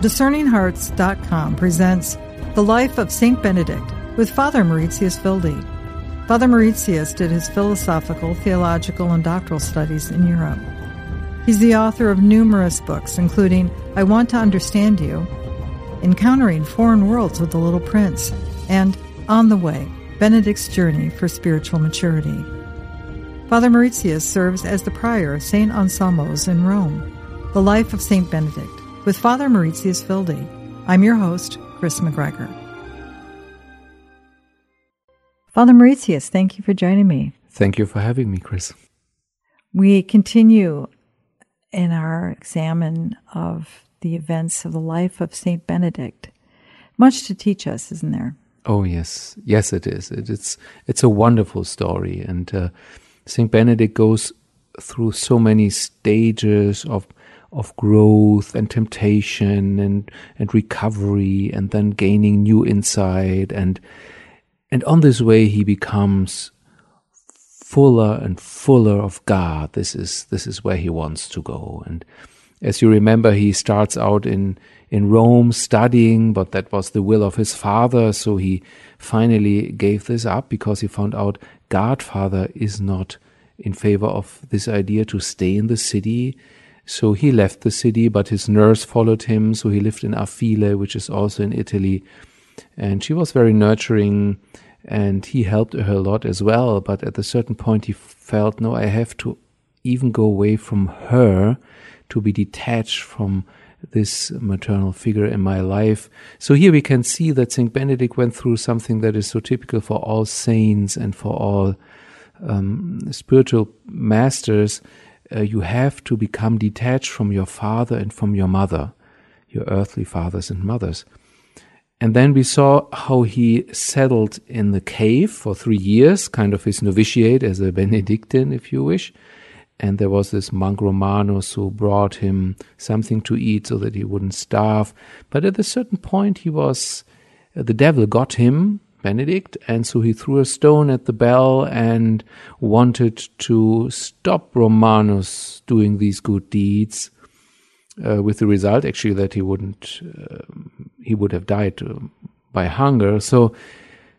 DiscerningHearts.com presents The Life of St. Benedict with Father Mauritius Wilde. Father Mauritius did his philosophical, theological, and doctoral studies in Europe. He's the author of numerous books, including I Want to Understand You, Encountering Foreign Worlds with the Little Prince, and On the Way Benedict's Journey for Spiritual Maturity. Father Mauritius serves as the prior of St. Anselmo's in Rome. The Life of St. Benedict with Father Mauritius Wilde. I'm your host, Kris McGregor. Father Mauritius, thank you for joining me. Thank you for having me, Kris. We continue in our examine of the events of the life of St. Benedict. Much to teach us, isn't there? Oh yes, yes, it is. It, it's it's a wonderful story, and uh, Saint Benedict goes through so many stages of of growth and temptation and and recovery and then gaining new insight and and on this way he becomes fuller and fuller of God. This is this is where he wants to go. And as you remember he starts out in in Rome studying but that was the will of his father. So he finally gave this up because he found out God father is not in favor of this idea to stay in the city so he left the city, but his nurse followed him. So he lived in Affile, which is also in Italy. And she was very nurturing and he helped her a lot as well. But at a certain point, he felt, no, I have to even go away from her to be detached from this maternal figure in my life. So here we can see that St. Benedict went through something that is so typical for all saints and for all um, spiritual masters uh, you have to become detached from your father and from your mother, your earthly fathers and mothers. And then we saw how he settled in the cave for three years, kind of his novitiate as a Benedictine, if you wish. And there was this monk Romanus who brought him something to eat so that he wouldn't starve. But at a certain point, he was, uh, the devil got him Benedict, and so he threw a stone at the bell and wanted to stop Romanus doing these good deeds. Uh, with the result, actually, that he wouldn't, uh, he would have died uh, by hunger. So,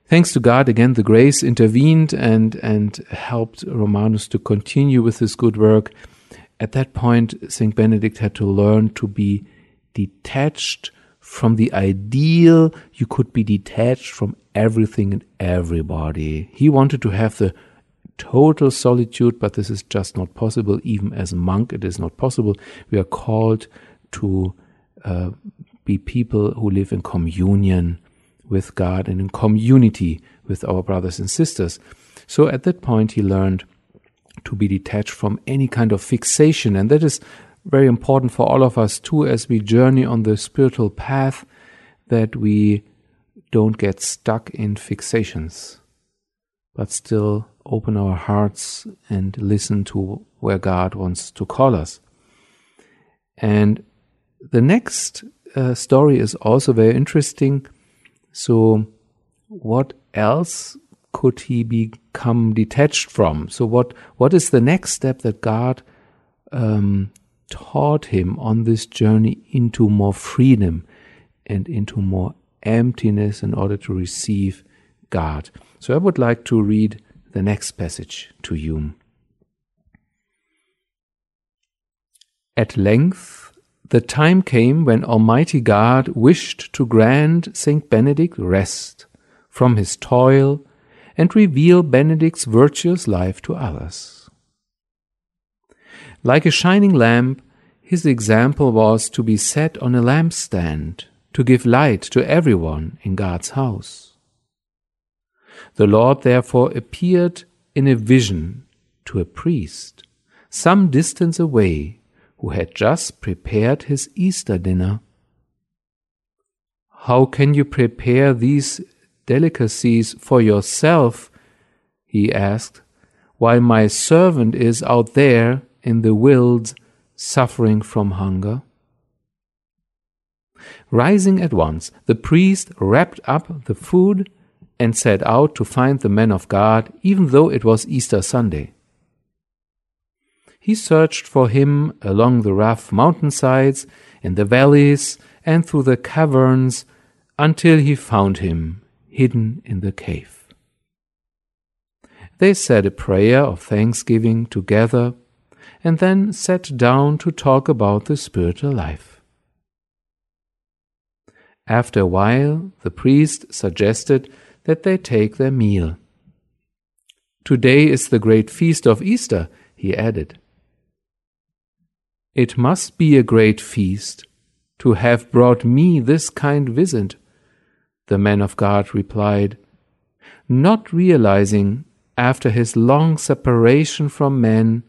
thanks to God, again, the grace intervened and and helped Romanus to continue with his good work. At that point, Saint Benedict had to learn to be detached from the ideal you could be detached from everything and everybody. He wanted to have the total solitude, but this is just not possible. Even as a monk, it is not possible. We are called to uh, be people who live in communion with God and in community with our brothers and sisters. So at that point, he learned to be detached from any kind of fixation, and that is very important for all of us too as we journey on the spiritual path that we don't get stuck in fixations, but still open our hearts and listen to where God wants to call us. And the next uh, story is also very interesting. So, what else could he become detached from? So, what what is the next step that God um, taught him on this journey into more freedom and into more emptiness in order to receive God. So I would like to read the next passage to you. At length, the time came when Almighty God wished to grant Saint Benedict rest from his toil and reveal Benedict's virtuous life to others. Like a shining lamp, his example was to be set on a lampstand to give light to everyone in God's house. The Lord therefore appeared in a vision to a priest some distance away who had just prepared his Easter dinner. How can you prepare these delicacies for yourself? he asked, while my servant is out there in the wilds suffering from hunger? Rising at once, the priest wrapped up the food and set out to find the man of God, even though it was Easter Sunday. He searched for him along the rough mountainsides, in the valleys, and through the caverns until he found him hidden in the cave. They said a prayer of thanksgiving together and then sat down to talk about the spiritual life. After a while, the priest suggested that they take their meal. Today is the great feast of Easter, he added. It must be a great feast to have brought me this kind visit, the man of God replied, not realizing after his long separation from men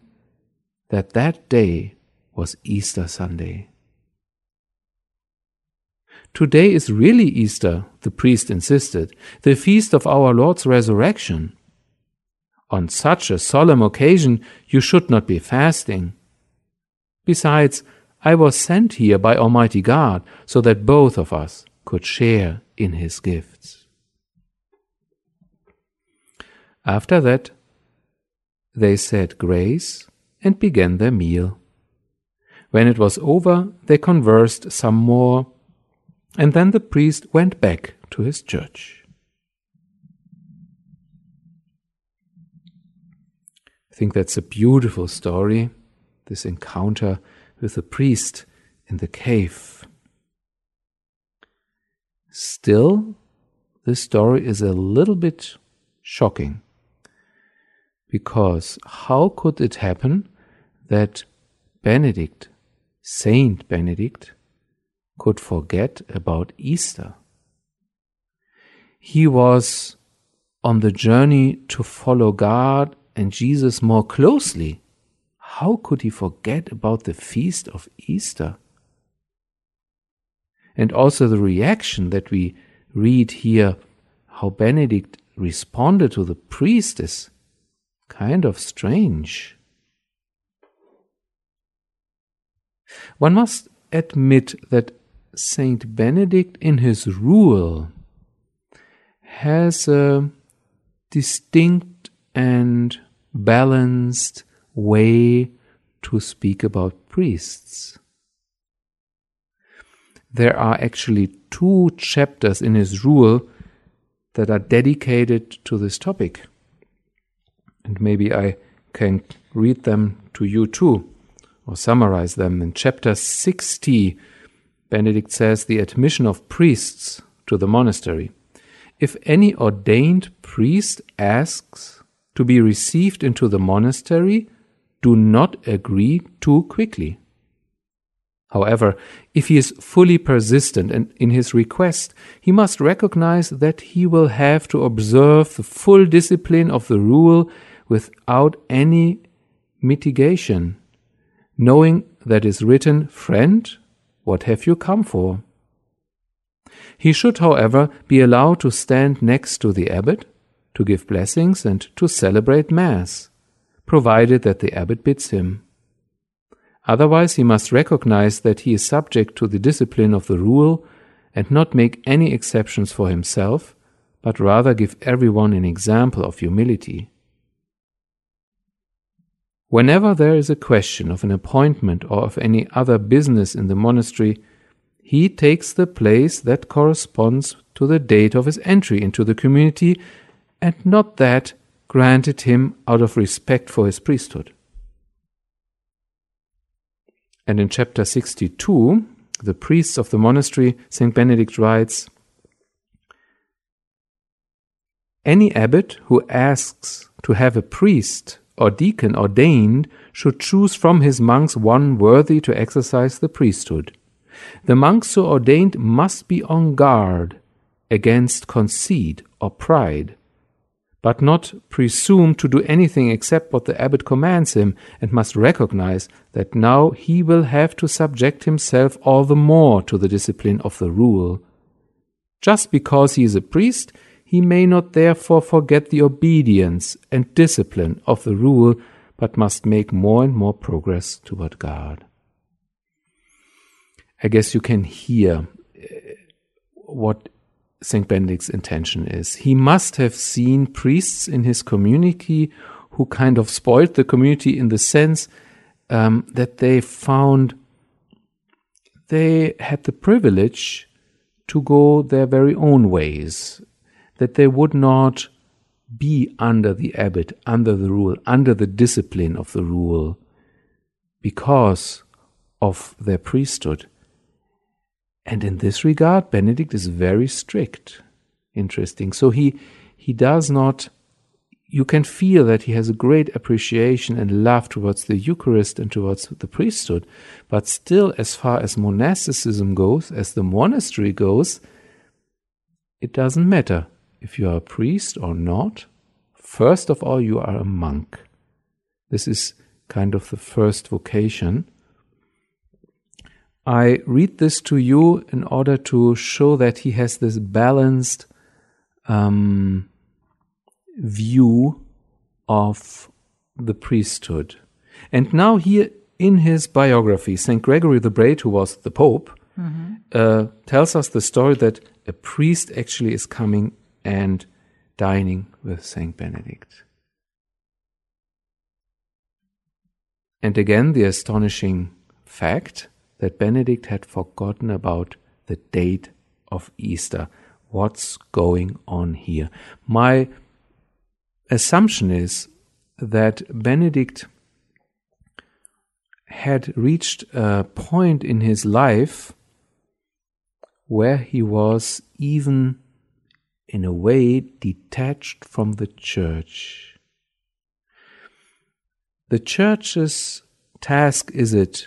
that that day was Easter Sunday. Today is really Easter, the priest insisted, the feast of our Lord's resurrection. On such a solemn occasion, you should not be fasting. Besides, I was sent here by Almighty God so that both of us could share in His gifts. After that, they said grace and began their meal. When it was over, they conversed some more, and then the priest went back to his church. I think that's a beautiful story, this encounter with the priest in the cave. Still, this story is a little bit shocking because how could it happen that Benedict, Saint Benedict, could forget about Easter? He was on the journey to follow God and Jesus more closely. How could he forget about the feast of Easter? And also the reaction that we read here, how Benedict responded to the priest is kind of strange. One must admit that Saint Benedict, in his rule, has a distinct and balanced way to speak about priests. There are actually two chapters in his rule that are dedicated to this topic. And maybe I can read them to you too, or summarize them. In chapter 60, Benedict says the admission of priests to the monastery. If any ordained priest asks to be received into the monastery, do not agree too quickly. However, if he is fully persistent and in his request, he must recognize that he will have to observe the full discipline of the rule without any mitigation, knowing that is written, Friend, what have you come for? He should, however, be allowed to stand next to the abbot, to give blessings, and to celebrate Mass, provided that the abbot bids him. Otherwise, he must recognize that he is subject to the discipline of the rule and not make any exceptions for himself, but rather give everyone an example of humility. Whenever there is a question of an appointment or of any other business in the monastery, he takes the place that corresponds to the date of his entry into the community and not that granted him out of respect for his priesthood. And in chapter 62, the priests of the monastery, St. Benedict writes Any abbot who asks to have a priest or deacon ordained should choose from his monks one worthy to exercise the priesthood. The monk so ordained must be on guard against conceit or pride but not presume to do anything except what the abbot commands him, and must recognize that now he will have to subject himself all the more to the discipline of the rule. Just because he is a priest, he may not therefore forget the obedience and discipline of the rule, but must make more and more progress toward God. I guess you can hear eh, what St. Benedict's intention is. He must have seen priests in his community who kind of spoiled the community in the sense um, that they found they had the privilege to go their very own ways, that they would not be under the abbot, under the rule, under the discipline of the rule, because of their priesthood. And in this regard, Benedict is very strict. Interesting. So he he does not you can feel that he has a great appreciation and love towards the Eucharist and towards the priesthood, but still, as far as monasticism goes, as the monastery goes, it doesn't matter if you are a priest or not. First of all, you are a monk. This is kind of the first vocation. I read this to you in order to show that he has this balanced um, view of the priesthood. And now, here in his biography, St. Gregory the Great, who was the Pope, mm-hmm. uh, tells us the story that a priest actually is coming and dining with St. Benedict. And again, the astonishing fact that Benedict had forgotten about the date of Easter. What's going on here? My assumption is that Benedict had reached a point in his life where he was even in a way detached from the church. The church's task is it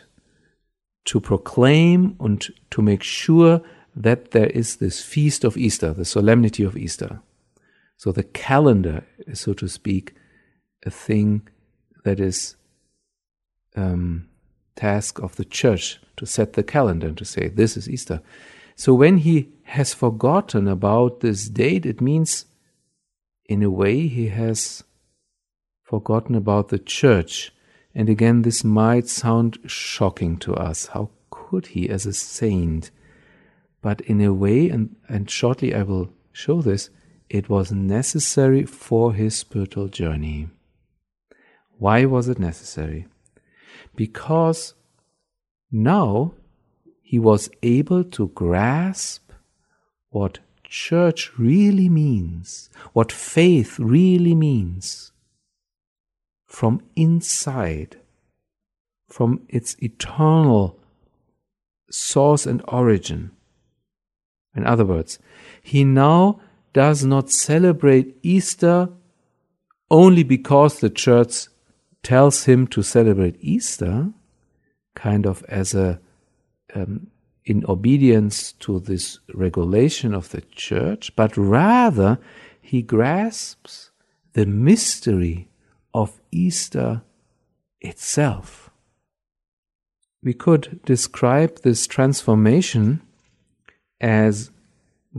to proclaim and to make sure that there is this feast of Easter, the solemnity of Easter. So the calendar is, so to speak, a thing that is um, task of the church to set the calendar and to say this is Easter. So when he has forgotten about this date, it means, in a way, he has forgotten about the church. And again, this might sound shocking to us. How could he, as a saint? But in a way, and, and shortly I will show this, it was necessary for his spiritual journey. Why was it necessary? Because now he was able to grasp what church really means, what faith really means from inside, from its eternal source and origin. In other words, he now does not celebrate Easter only because the church tells him to celebrate Easter, kind of as a um, in obedience to this regulation of the church, but rather he grasps the mystery of Easter itself. We could describe this transformation as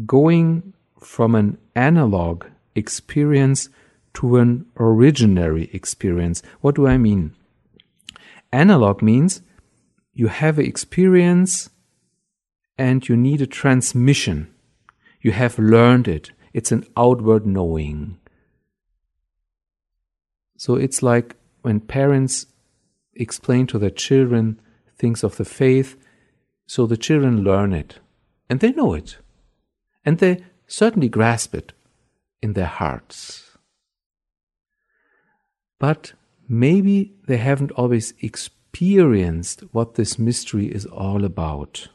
going from an analog experience to an originary experience. What do I mean? Analog means you have an experience and you need a transmission. You have learned it. It's an outward knowing. So it's like when parents explain to their children things of the faith, so the children learn it and they know it. And they certainly grasp it in their hearts. But maybe they haven't always experienced what this mystery is all about.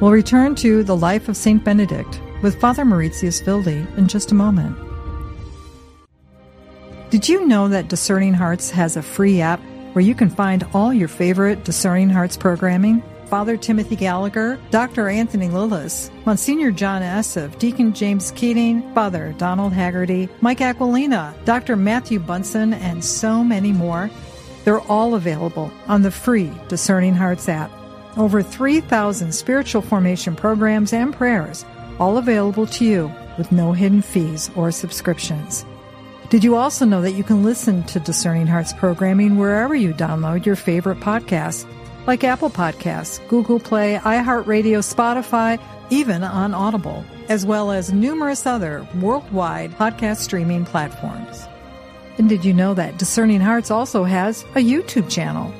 We'll return to the life of St. Benedict with Father Mauritius Wilde in just a moment. Did you know that Discerning Hearts has a free app where you can find all your favorite Discerning Hearts programming? Father Timothy Gallagher, Dr. Anthony Lilles, Monsignor John Esseff, Deacon James Keating, Father Donald Haggerty, Mike Aquilina, Dr. Matthew Bunson, and so many more. They're all available on the free Discerning Hearts app. Over 3,000 spiritual formation programs and prayers, all available to you with no hidden fees or subscriptions. Did you also know that you can listen to Discerning Hearts programming wherever you download your favorite podcasts? Like Apple Podcasts, Google Play, iHeartRadio, Spotify, even on Audible, as well as numerous other worldwide podcast streaming platforms. And did you know that Discerning Hearts also has a YouTube channel?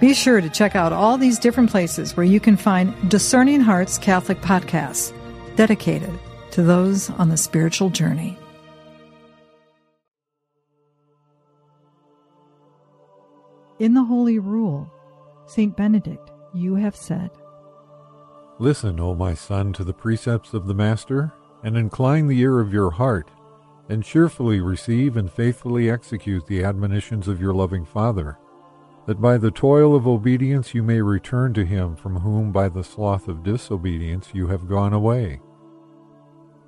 Be sure to check out all these different places where you can find Discerning Hearts Catholic podcasts dedicated to those on the spiritual journey. In the Holy Rule, St. Benedict, you have said, Listen, O my son, to the precepts of the Master, and incline the ear of your heart, and cheerfully receive and faithfully execute the admonitions of your loving Father, that by the toil of obedience you may return to him from whom by the sloth of disobedience you have gone away.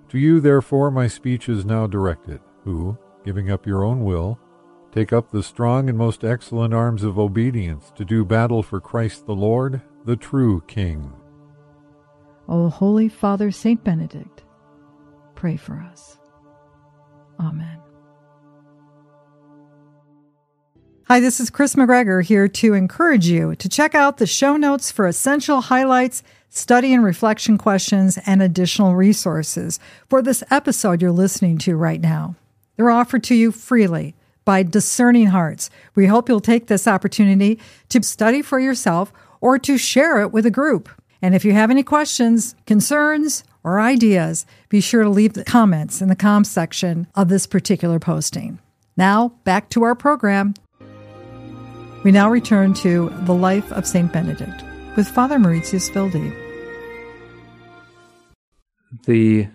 To you, therefore, my speech is now directed, who, giving up your own will, Take up the strong and most excellent arms of obedience to do battle for Christ the Lord, the true King. O Holy Father Saint Benedict, pray for us. Amen. Hi, this is Kris McGregor here to encourage you to check out the show notes for essential highlights, study and reflection questions, and additional resources for this episode you're listening to right now. They're offered to you freely by Discerning Hearts. We hope you'll take this opportunity to study for yourself or to share it with a group. And if you have any questions, concerns, or ideas, be sure to leave the comments in the com section of this particular posting. Now, back to our program. We now return to the life of St. Benedict with Father Mauritius Wilde. The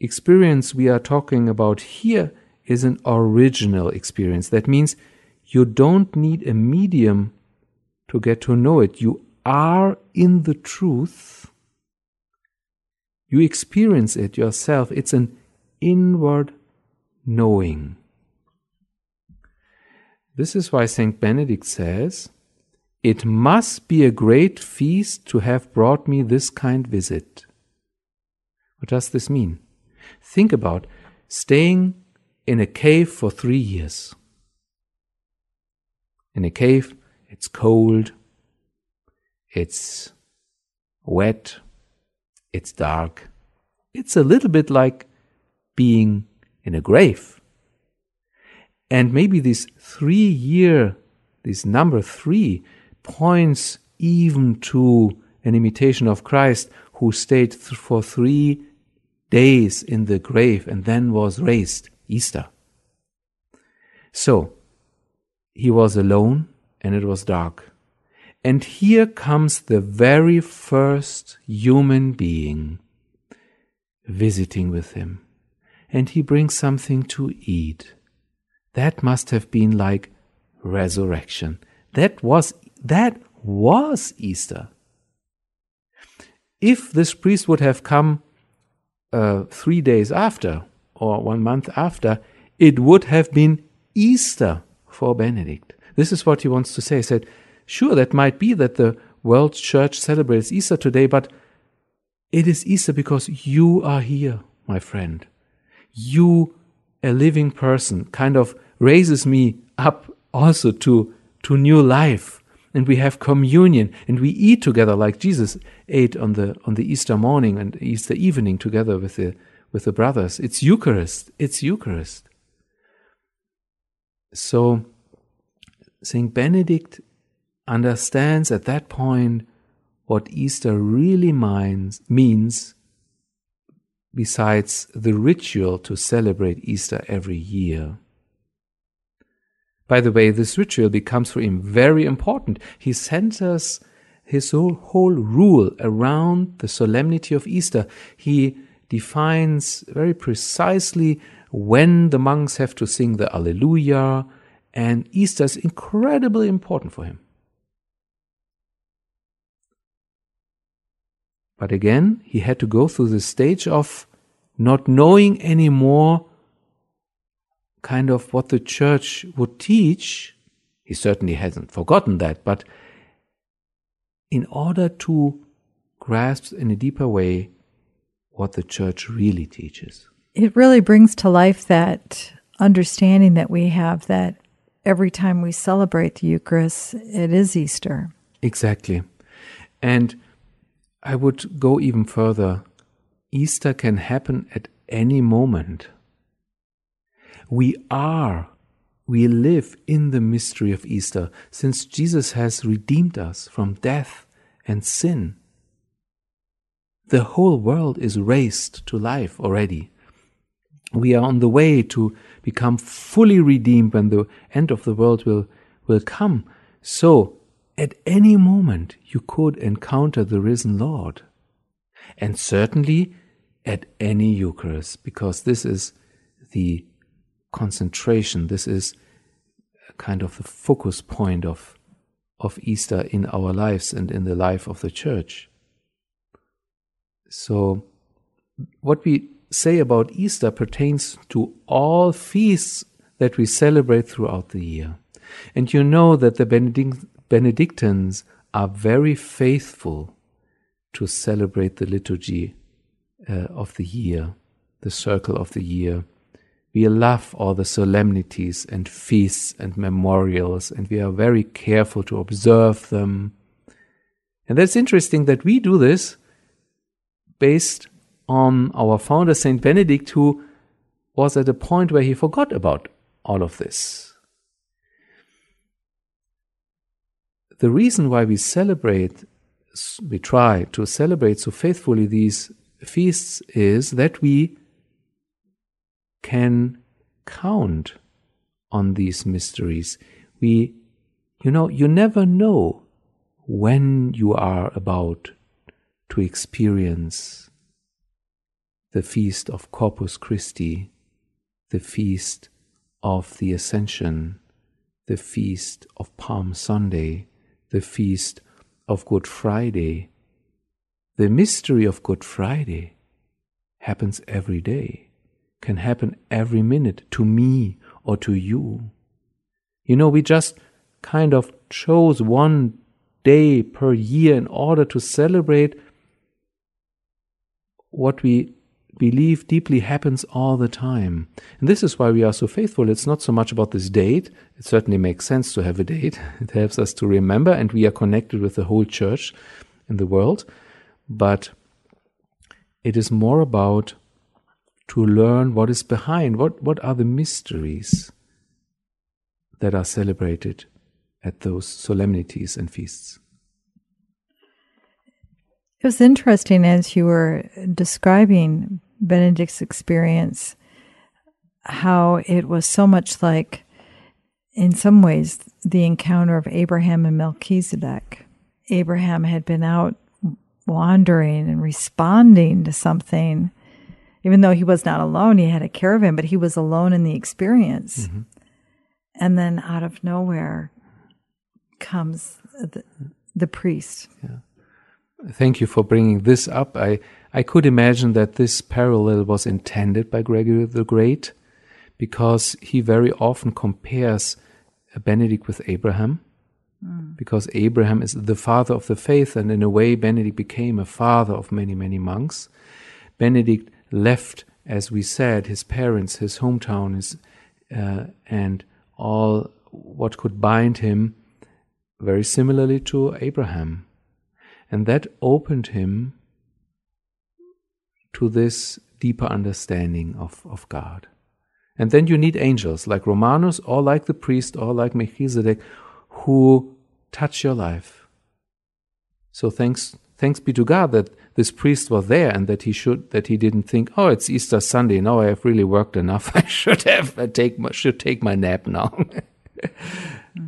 experience we are talking about here is an original experience. That means you don't need a medium to get to know it. You are in the truth. You experience it yourself. It's an inward knowing. This is why St. Benedict says, It must be a great feast to have brought me this kind visit. What does this mean? Think about staying in a cave for three years. In a cave, it's cold, it's wet, it's dark. It's a little bit like being in a grave. And maybe this three year, this number three, points even to an imitation of Christ who stayed th- for three days in the grave and then was raised. Easter. So, he was alone and it was dark. And here comes the very first human being visiting with him. And he brings something to eat. That must have been like resurrection. That was, that was Easter. If this priest would have come uh, three days after, or one month after, it would have been Easter for Benedict. This is what he wants to say. He said, Sure, that might be that the world church celebrates Easter today, but it is Easter because you are here, my friend. You, a living person, kind of raises me up also to, to new life. And we have communion and we eat together like Jesus ate on the, on the Easter morning and Easter evening together with the, with the brothers. It's Eucharist. It's Eucharist. So, St. Benedict understands at that point what Easter really means, means besides the ritual to celebrate Easter every year. By the way, this ritual becomes for him very important. He centers his whole, whole rule around the solemnity of Easter. He defines very precisely when the monks have to sing the Alleluia, and Easter is incredibly important for him. But again, he had to go through the stage of not knowing anymore kind of what the church would teach. He certainly hasn't forgotten that, but in order to grasp in a deeper way what the church really teaches. It really brings to life that understanding that we have that every time we celebrate the Eucharist, it is Easter. Exactly. And I would go even further. Easter can happen at any moment. We are we live in the mystery of Easter, since Jesus has redeemed us from death and sin. The whole world is raised to life already. We are on the way to become fully redeemed when the end of the world will, will come. So, at any moment, you could encounter the risen Lord. And certainly at any Eucharist, because this is the concentration. This is kind of the focus point of, of Easter in our lives and in the life of the church. So, what we say about Easter pertains to all feasts that we celebrate throughout the year. And you know that the Benedict- Benedictines are very faithful to celebrate the liturgy uh, of the year, the circle of the year. We love all the solemnities and feasts and memorials, and we are very careful to observe them. And that's interesting that we do this based on our founder, Saint Benedict, who was at a point where he forgot about all of this. The reason why we celebrate, we try to celebrate so faithfully these feasts is that we can count on these mysteries. We, you know, you never know when you are about to experience the feast of Corpus Christi, the feast of the Ascension, the feast of Palm Sunday, the feast of Good Friday. The mystery of Good Friday happens every day, can happen every minute to me or to you. You know, we just kind of chose one day per year in order to celebrate what we believe deeply happens all the time. And this is why we are so faithful. It's not so much about this date. It certainly makes sense to have a date. It helps us to remember, and we are connected with the whole church in the world. But it is more about to learn what is behind, what, what are the mysteries that are celebrated at those solemnities and feasts. It was interesting as you were describing Benedict's experience, how it was so much like, in some ways, the encounter of Abraham and Melchizedek. Abraham had been out wandering and responding to something, even though he was not alone, he had a caravan, but he was alone in the experience. Mm-hmm. And then out of nowhere comes the, the priest. Yeah. Thank you for bringing this up. I, I could imagine that this parallel was intended by Gregory the Great because he very often compares Benedict with Abraham. Mm. Because Abraham is the father of the faith, and in a way, Benedict became a father of many, many monks. Benedict left, as we said, his parents, his hometown, his, uh, and all what could bind him very similarly to Abraham. And that opened him to this deeper understanding of, of God. And then you need angels like Romanus or like the priest or like Melchizedek who touch your life. So thanks thanks be to God that this priest was there and that he should that he didn't think, oh, it's Easter Sunday. Now I have really worked enough. I should have I take should take my nap now. Mm.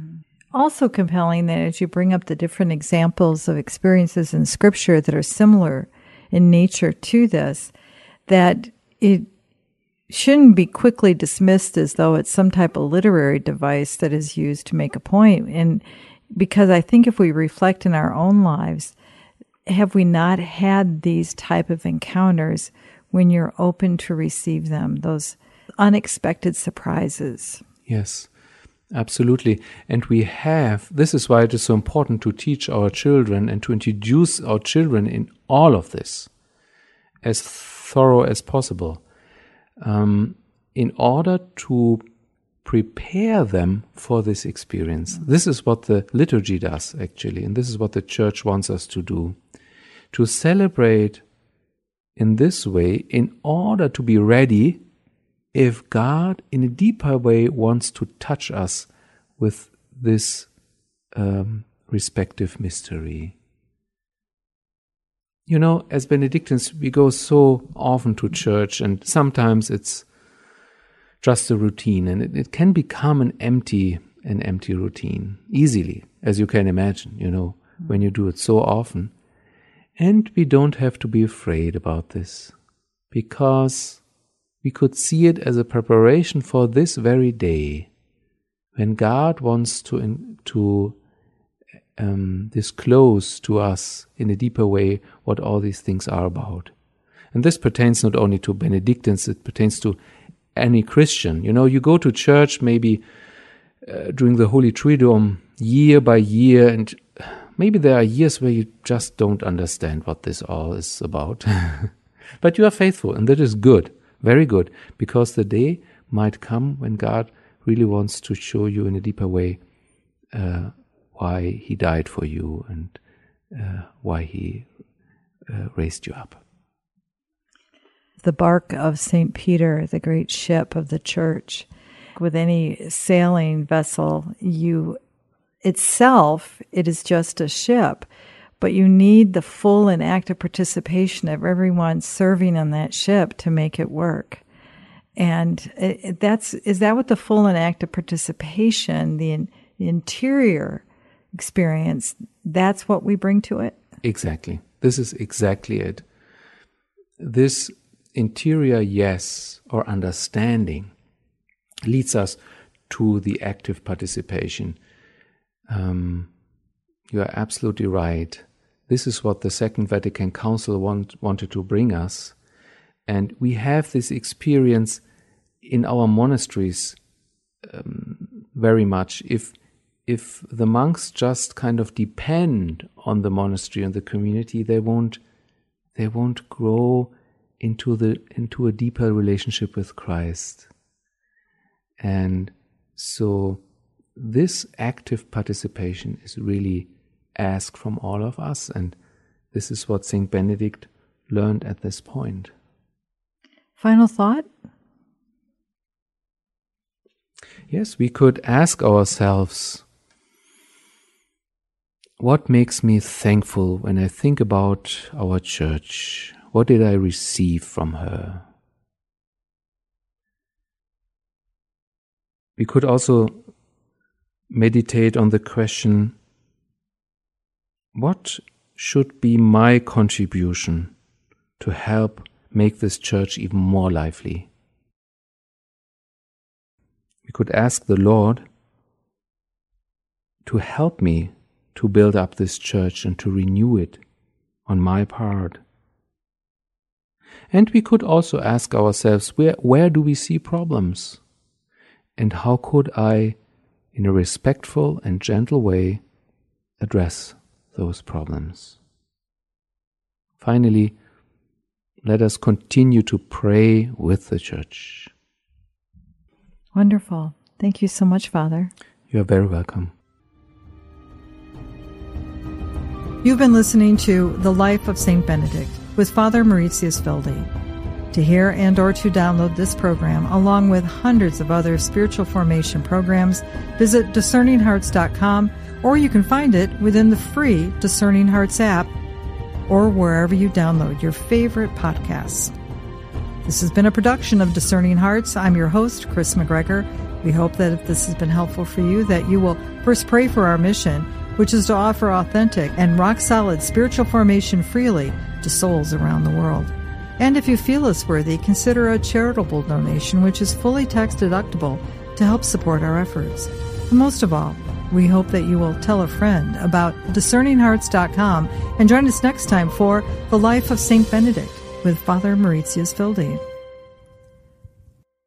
Also compelling that as you bring up the different examples of experiences in Scripture that are similar in nature to this, that it shouldn't be quickly dismissed as though it's some type of literary device that is used to make a point. And because I think if we reflect in our own lives, have we not had these type of encounters when you're open to receive them, those unexpected surprises? Yes. Absolutely. And we have, this is why it is so important to teach our children and to introduce our children in all of this as thorough as possible um, in order to prepare them for this experience. This is what the liturgy does, actually, and this is what the church wants us to do to celebrate in this way in order to be ready if God, in a deeper way, wants to touch us with this um, respective mystery. You know, as Benedictines, we go so often to church, and sometimes it's just a routine, and it, it can become an empty, an empty routine easily, as you can imagine. You know, when you do it so often, and we don't have to be afraid about this, because we could see it as a preparation for this very day, when God wants to to um, disclose to us in a deeper way what all these things are about. And this pertains not only to Benedictines, it pertains to any Christian. You know, you go to church maybe uh, during the Holy Triduum year by year, and maybe there are years where you just don't understand what this all is about. but you are faithful, and that is good, very good, because the day might come when God really wants to show you in a deeper way uh, why He died for you and uh, why He uh, raised you up the bark of St. Peter, the great ship of the church. With any sailing vessel, you itself, it is just a ship, but you need the full and active participation of everyone serving on that ship to make it work. And it, that's is that what the full and active participation, the, the interior experience, that's what we bring to it? Exactly. This is exactly it. This interior yes or understanding leads us to the active participation. Um, you are absolutely right. This is what the Second Vatican Council want, wanted to bring us. And we have this experience in our monasteries um, very much. If, if the monks just kind of depend on the monastery and the community, they won't, they won't grow into the into a deeper relationship with Christ. And so this active participation is really asked from all of us and this is what Saint Benedict learned at this point. Final thought? Yes, we could ask ourselves what makes me thankful when I think about our church? What did I receive from her? We could also meditate on the question what should be my contribution to help make this church even more lively? We could ask the Lord to help me to build up this church and to renew it on my part. And we could also ask ourselves where, where do we see problems? And how could I, in a respectful and gentle way, address those problems? Finally, let us continue to pray with the church. Wonderful. Thank you so much, Father. You are very welcome. You've been listening to The Life of St. Benedict with Father Mauritius Wilde. To hear and or to download this program along with hundreds of other spiritual formation programs, visit discerninghearts.com or you can find it within the free Discerning Hearts app or wherever you download your favorite podcasts. This has been a production of Discerning Hearts. I'm your host, Kris McGregor. We hope that if this has been helpful for you, that you will first pray for our mission, which is to offer authentic and rock solid spiritual formation freely to souls around the world. And if you feel us worthy, consider a charitable donation, which is fully tax deductible to help support our efforts. And most of all, we hope that you will tell a friend about discerninghearts.com and join us next time for The Life of St. Benedict with Father Mauritius Wilde.